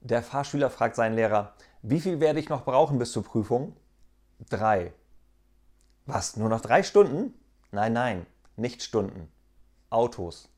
Der Fahrschüler fragt seinen Lehrer, wie viel werde ich noch brauchen bis zur Prüfung? Drei. Was, nur noch drei Stunden? Nein, nein, nicht Stunden. Autos.